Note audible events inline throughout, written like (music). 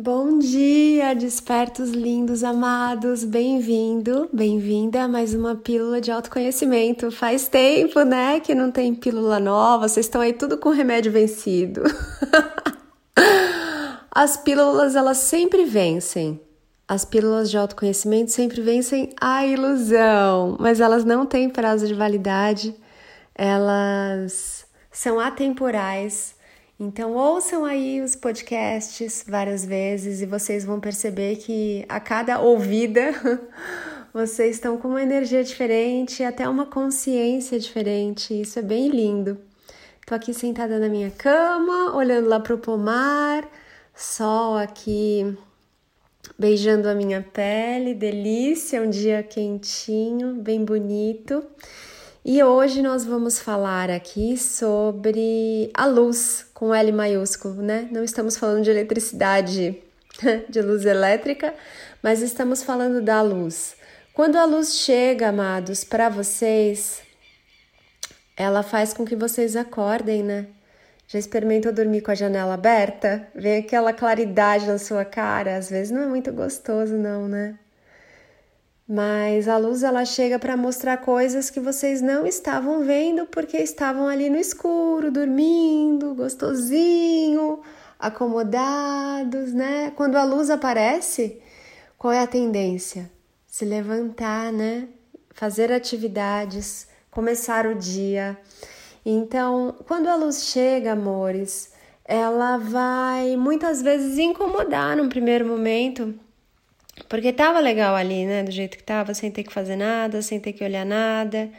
Bom dia, despertos lindos, amados, bem-vindo, bem-vinda a mais uma pílula de autoconhecimento. Faz tempo, né, que não tem pílula nova, vocês estão aí tudo com remédio vencido. (laughs) As pílulas, elas sempre vencem. As pílulas de autoconhecimento sempre vencem a ilusão, mas elas não têm prazo de validade, elas são atemporais então, ouçam aí os podcasts várias vezes e vocês vão perceber que a cada ouvida (laughs) vocês estão com uma energia diferente, até uma consciência diferente. Isso é bem lindo. Tô aqui sentada na minha cama, olhando lá pro pomar, sol aqui beijando a minha pele, delícia, um dia quentinho, bem bonito. E hoje nós vamos falar aqui sobre a luz com L maiúsculo, né? Não estamos falando de eletricidade, (laughs) de luz elétrica, mas estamos falando da luz. Quando a luz chega, amados, para vocês, ela faz com que vocês acordem, né? Já experimentou dormir com a janela aberta? Vem aquela claridade na sua cara? Às vezes não é muito gostoso, não, né? Mas a luz ela chega para mostrar coisas que vocês não estavam vendo porque estavam ali no escuro, dormindo, gostosinho, acomodados, né? Quando a luz aparece, qual é a tendência? Se levantar, né? Fazer atividades, começar o dia. Então, quando a luz chega, amores, ela vai muitas vezes incomodar no primeiro momento porque tava legal ali, né? Do jeito que tava, sem ter que fazer nada, sem ter que olhar nada.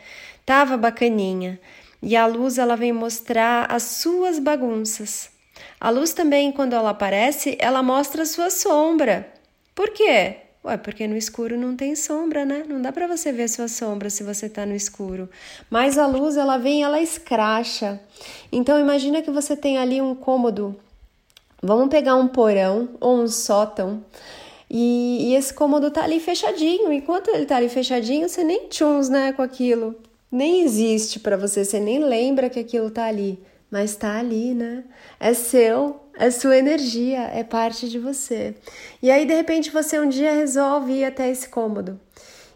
Tava bacaninha. E a luz, ela vem mostrar as suas bagunças. A luz também, quando ela aparece, ela mostra a sua sombra. Por quê? Ué, porque no escuro não tem sombra, né? Não dá para você ver a sua sombra se você tá no escuro. Mas a luz, ela vem, ela escracha. Então imagina que você tem ali um cômodo. Vamos pegar um porão ou um sótão. E, e, esse cômodo tá ali fechadinho. Enquanto ele tá ali fechadinho, você nem tchuns, né, com aquilo. Nem existe para você, você nem lembra que aquilo tá ali. Mas tá ali, né? É seu, é sua energia, é parte de você. E aí, de repente, você um dia resolve ir até esse cômodo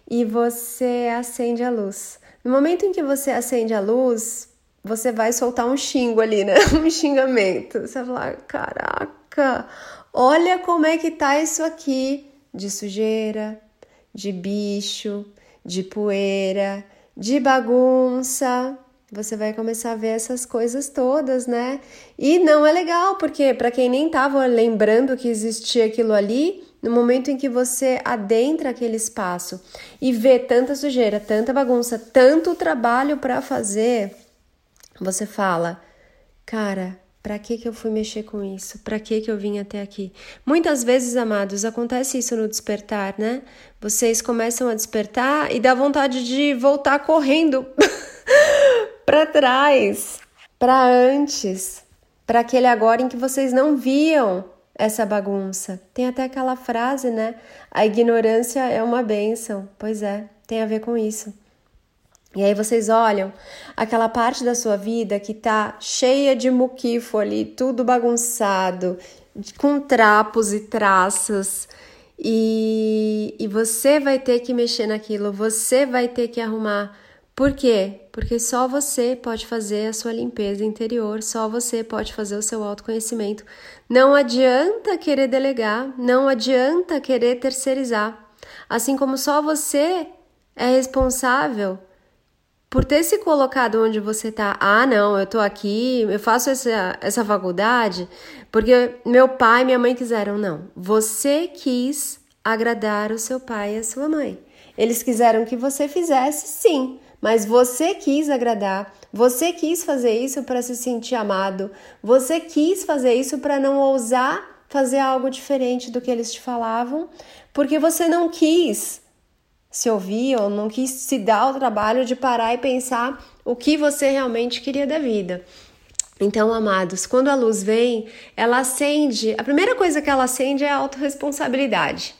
e você acende a luz. No momento em que você acende a luz, você vai soltar um xingo ali, né? (laughs) Um xingamento. Você vai falar: caraca, Olha como é que tá isso aqui de sujeira, de bicho, de poeira, de bagunça. Você vai começar a ver essas coisas todas, né? E não é legal, porque para quem nem tava lembrando que existia aquilo ali, no momento em que você adentra aquele espaço e vê tanta sujeira, tanta bagunça, tanto trabalho para fazer, você fala: "Cara, para que, que eu fui mexer com isso? Para que, que eu vim até aqui? Muitas vezes, amados, acontece isso no despertar, né? Vocês começam a despertar e dá vontade de voltar correndo (laughs) para trás, para antes, para aquele agora em que vocês não viam essa bagunça. Tem até aquela frase, né? A ignorância é uma bênção. Pois é, tem a ver com isso. E aí vocês olham aquela parte da sua vida que tá cheia de muquifo ali, tudo bagunçado, com trapos e traças, e, e você vai ter que mexer naquilo, você vai ter que arrumar. Por quê? Porque só você pode fazer a sua limpeza interior, só você pode fazer o seu autoconhecimento. Não adianta querer delegar, não adianta querer terceirizar. Assim como só você é responsável por ter se colocado onde você tá, ah, não, eu tô aqui, eu faço essa, essa faculdade porque meu pai e minha mãe quiseram. Não, você quis agradar o seu pai e a sua mãe. Eles quiseram que você fizesse, sim, mas você quis agradar, você quis fazer isso para se sentir amado, você quis fazer isso para não ousar fazer algo diferente do que eles te falavam, porque você não quis se ouvir ou não quis se dar o trabalho de parar e pensar o que você realmente queria da vida. Então, amados, quando a luz vem, ela acende. A primeira coisa que ela acende é a autorresponsabilidade,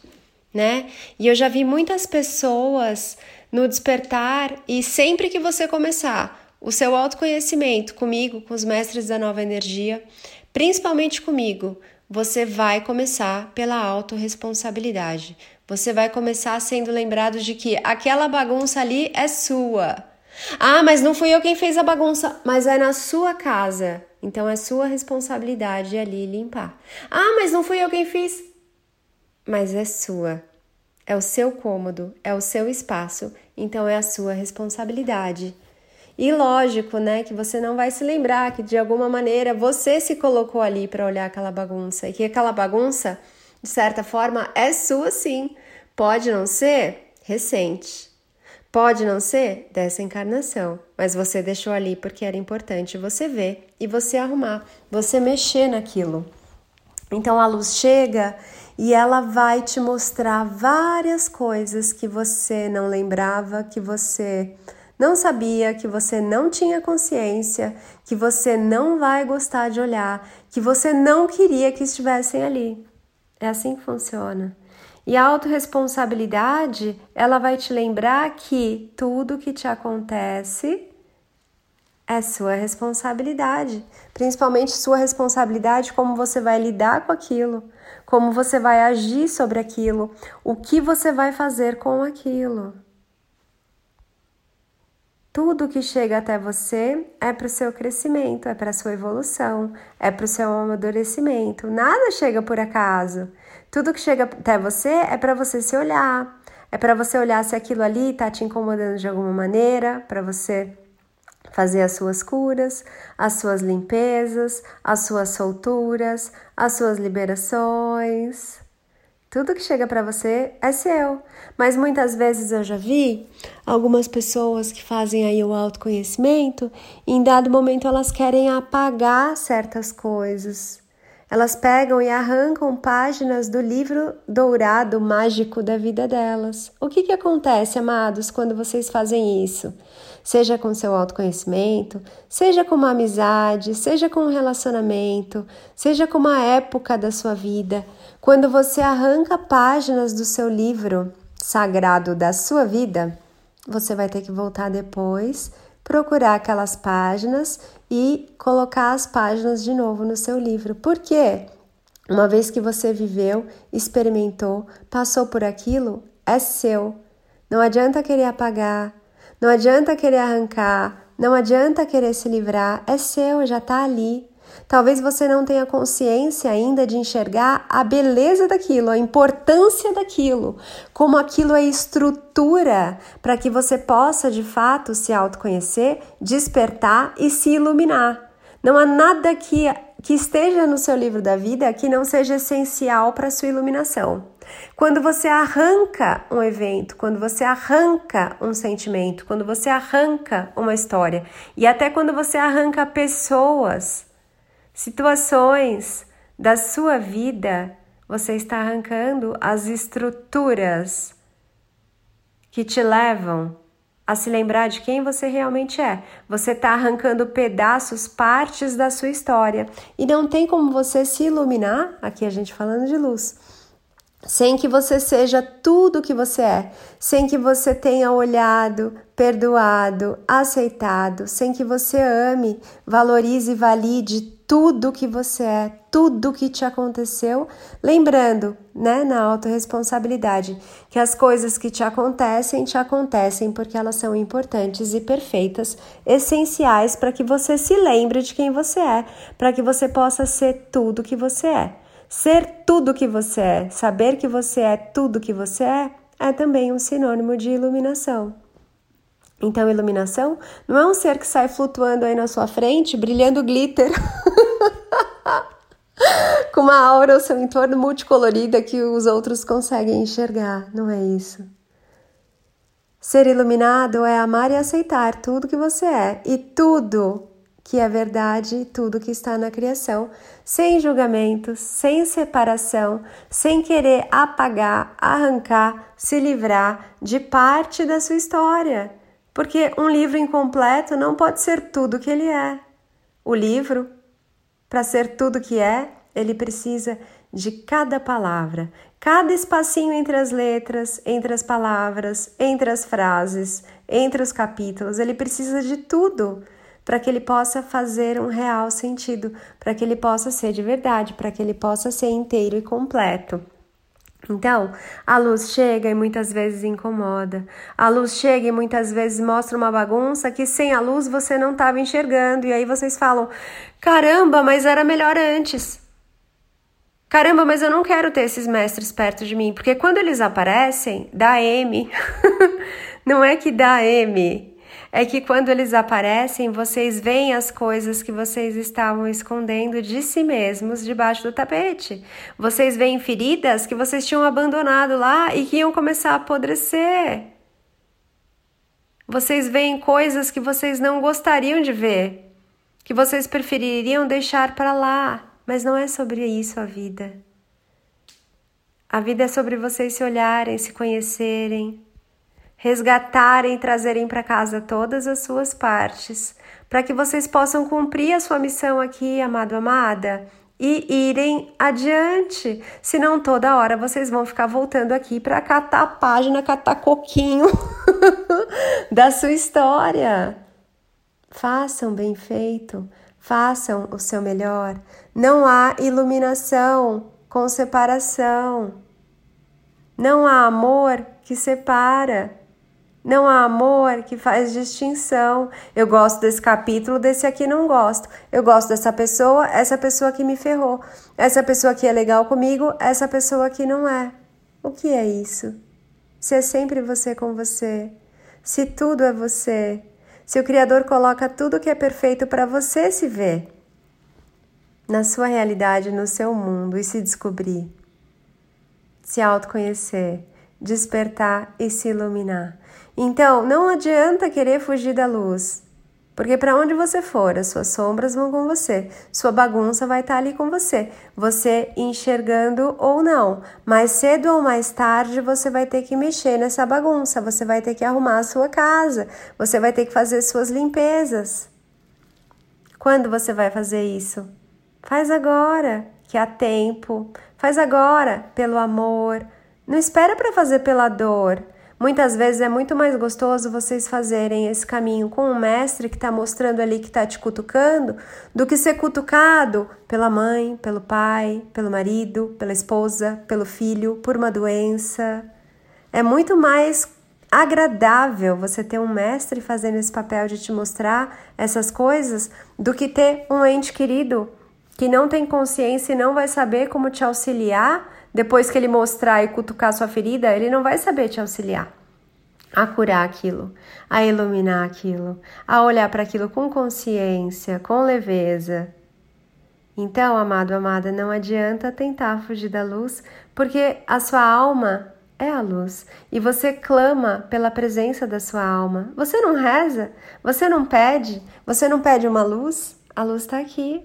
né? E eu já vi muitas pessoas no despertar e sempre que você começar o seu autoconhecimento comigo, com os mestres da nova energia, principalmente comigo, você vai começar pela autorresponsabilidade. Você vai começar sendo lembrado de que aquela bagunça ali é sua. Ah, mas não fui eu quem fez a bagunça, mas é na sua casa. Então é sua responsabilidade ali limpar. Ah, mas não fui eu quem fiz. Mas é sua. É o seu cômodo, é o seu espaço, então é a sua responsabilidade. E lógico, né, que você não vai se lembrar que de alguma maneira você se colocou ali para olhar aquela bagunça e que aquela bagunça, de certa forma, é sua sim. Pode não ser recente, pode não ser dessa encarnação, mas você deixou ali porque era importante você ver e você arrumar, você mexer naquilo. Então a luz chega e ela vai te mostrar várias coisas que você não lembrava, que você não sabia, que você não tinha consciência, que você não vai gostar de olhar, que você não queria que estivessem ali. É assim que funciona. E a autorresponsabilidade, ela vai te lembrar que tudo que te acontece é sua responsabilidade, principalmente sua responsabilidade como você vai lidar com aquilo, como você vai agir sobre aquilo, o que você vai fazer com aquilo. Tudo que chega até você é para o seu crescimento, é para a sua evolução, é para o seu amadurecimento. Nada chega por acaso. Tudo que chega até você é para você se olhar, é para você olhar se aquilo ali está te incomodando de alguma maneira, para você fazer as suas curas, as suas limpezas, as suas solturas, as suas liberações. Tudo que chega para você é seu. Mas muitas vezes eu já vi algumas pessoas que fazem aí o autoconhecimento e em dado momento elas querem apagar certas coisas. Elas pegam e arrancam páginas do livro dourado mágico da vida delas. O que, que acontece, amados, quando vocês fazem isso? Seja com seu autoconhecimento, seja com uma amizade, seja com um relacionamento, seja com uma época da sua vida. Quando você arranca páginas do seu livro sagrado da sua vida, você vai ter que voltar depois, procurar aquelas páginas e colocar as páginas de novo no seu livro. Por quê? Uma vez que você viveu, experimentou, passou por aquilo, é seu. Não adianta querer apagar, não adianta querer arrancar, não adianta querer se livrar, é seu, já está ali. Talvez você não tenha consciência ainda de enxergar a beleza daquilo, a importância daquilo, como aquilo é estrutura para que você possa de fato se autoconhecer, despertar e se iluminar. Não há nada que, que esteja no seu livro da vida que não seja essencial para a sua iluminação. Quando você arranca um evento, quando você arranca um sentimento, quando você arranca uma história e até quando você arranca pessoas, situações da sua vida, você está arrancando as estruturas que te levam a se lembrar de quem você realmente é. Você está arrancando pedaços, partes da sua história. E não tem como você se iluminar, aqui a gente falando de luz, sem que você seja tudo o que você é, sem que você tenha olhado, perdoado, aceitado, sem que você ame, valorize e valide tudo que você é, tudo que te aconteceu, lembrando, né, na autorresponsabilidade, que as coisas que te acontecem, te acontecem porque elas são importantes e perfeitas, essenciais para que você se lembre de quem você é, para que você possa ser tudo que você é. Ser tudo que você é, saber que você é tudo que você é, é também um sinônimo de iluminação. Então, iluminação não é um ser que sai flutuando aí na sua frente, brilhando glitter, (laughs) com uma aura ao seu entorno multicolorida que os outros conseguem enxergar. Não é isso. Ser iluminado é amar e aceitar tudo que você é e tudo que é verdade tudo que está na criação, sem julgamentos, sem separação, sem querer apagar, arrancar, se livrar de parte da sua história. Porque um livro incompleto não pode ser tudo que ele é. O livro, para ser tudo que é, ele precisa de cada palavra, cada espacinho entre as letras, entre as palavras, entre as frases, entre os capítulos, ele precisa de tudo para que ele possa fazer um real sentido, para que ele possa ser de verdade, para que ele possa ser inteiro e completo. Então, a luz chega e muitas vezes incomoda. A luz chega e muitas vezes mostra uma bagunça que sem a luz você não estava enxergando. E aí vocês falam: caramba, mas era melhor antes. Caramba, mas eu não quero ter esses mestres perto de mim, porque quando eles aparecem, dá M. (laughs) não é que dá M, é que quando eles aparecem, vocês veem as coisas que vocês estavam escondendo de si mesmos debaixo do tapete. Vocês veem feridas que vocês tinham abandonado lá e que iam começar a apodrecer. Vocês veem coisas que vocês não gostariam de ver, que vocês prefeririam deixar para lá, mas não é sobre isso a vida. A vida é sobre vocês se olharem, se conhecerem, resgatarem trazerem para casa todas as suas partes, para que vocês possam cumprir a sua missão aqui, amado, amada, e irem adiante. Senão toda hora vocês vão ficar voltando aqui para catar a página, catar coquinho (laughs) da sua história. Façam bem feito, façam o seu melhor. Não há iluminação com separação. Não há amor que separa. Não há amor que faz distinção. Eu gosto desse capítulo, desse aqui não gosto. Eu gosto dessa pessoa, essa pessoa que me ferrou. Essa pessoa que é legal comigo, essa pessoa que não é. O que é isso? Se é sempre você com você, se tudo é você, se o Criador coloca tudo que é perfeito para você se ver na sua realidade, no seu mundo e se descobrir, se autoconhecer, despertar e se iluminar. Então, não adianta querer fugir da luz, porque para onde você for, as suas sombras vão com você, sua bagunça vai estar tá ali com você, você enxergando ou não. Mais cedo ou mais tarde você vai ter que mexer nessa bagunça, você vai ter que arrumar a sua casa, você vai ter que fazer suas limpezas. Quando você vai fazer isso? Faz agora, que há tempo. Faz agora, pelo amor. Não espera para fazer pela dor. Muitas vezes é muito mais gostoso vocês fazerem esse caminho com um mestre que está mostrando ali que está te cutucando, do que ser cutucado pela mãe, pelo pai, pelo marido, pela esposa, pelo filho, por uma doença. É muito mais agradável você ter um mestre fazendo esse papel de te mostrar essas coisas do que ter um ente querido que não tem consciência e não vai saber como te auxiliar depois que ele mostrar e cutucar sua ferida, ele não vai saber te auxiliar a curar aquilo, a iluminar aquilo, a olhar para aquilo com consciência, com leveza. Então, amado, amada, não adianta tentar fugir da luz, porque a sua alma é a luz e você clama pela presença da sua alma. Você não reza, você não pede, você não pede uma luz, a luz está aqui.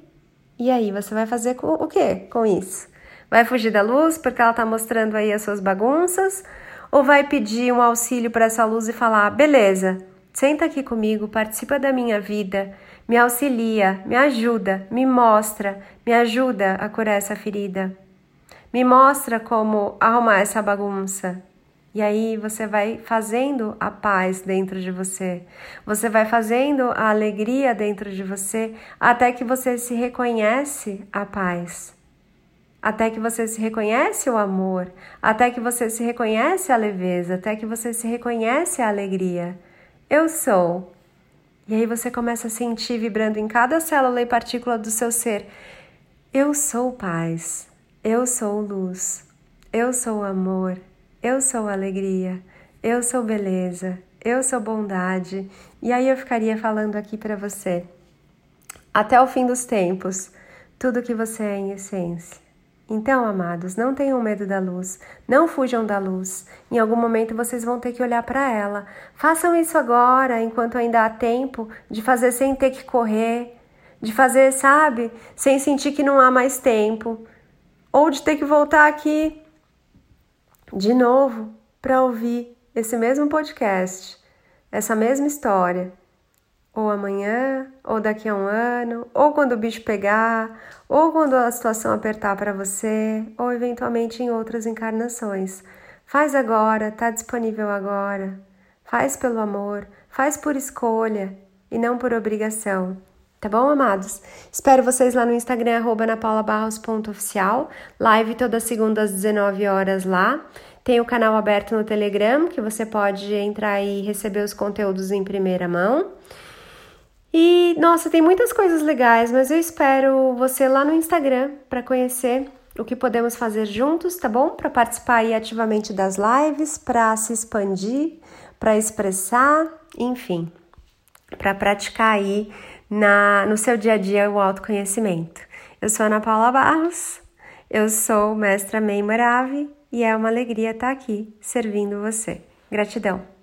E aí, você vai fazer o que com isso? Vai fugir da luz porque ela está mostrando aí as suas bagunças? Ou vai pedir um auxílio para essa luz e falar: beleza, senta aqui comigo, participa da minha vida, me auxilia, me ajuda, me mostra, me ajuda a curar essa ferida, me mostra como arrumar essa bagunça. E aí você vai fazendo a paz dentro de você, você vai fazendo a alegria dentro de você, até que você se reconhece a paz até que você se reconhece o amor, até que você se reconhece a leveza, até que você se reconhece a alegria. Eu sou. E aí você começa a sentir vibrando em cada célula e partícula do seu ser: Eu sou paz, eu sou luz, eu sou amor, eu sou alegria, eu sou beleza, eu sou bondade. E aí eu ficaria falando aqui para você, até o fim dos tempos, tudo que você é em essência. Então, amados, não tenham medo da luz, não fujam da luz. Em algum momento vocês vão ter que olhar para ela. Façam isso agora, enquanto ainda há tempo, de fazer sem ter que correr, de fazer, sabe, sem sentir que não há mais tempo, ou de ter que voltar aqui de novo para ouvir esse mesmo podcast, essa mesma história ou amanhã, ou daqui a um ano, ou quando o bicho pegar, ou quando a situação apertar para você, ou eventualmente em outras encarnações. Faz agora, está disponível agora. Faz pelo amor, faz por escolha. e não por obrigação. Tá bom, amados? Espero vocês lá no Instagram, arroba napaulabarros.oficial. Live toda segunda às 19 horas lá. Tem o canal aberto no Telegram, que você pode entrar e receber os conteúdos em primeira mão. E, nossa, tem muitas coisas legais, mas eu espero você lá no Instagram para conhecer o que podemos fazer juntos, tá bom? Para participar aí ativamente das lives, para se expandir, para expressar, enfim, para praticar aí na, no seu dia a dia o autoconhecimento. Eu sou Ana Paula Barros, eu sou mestra Mei Morave e é uma alegria estar aqui servindo você. Gratidão!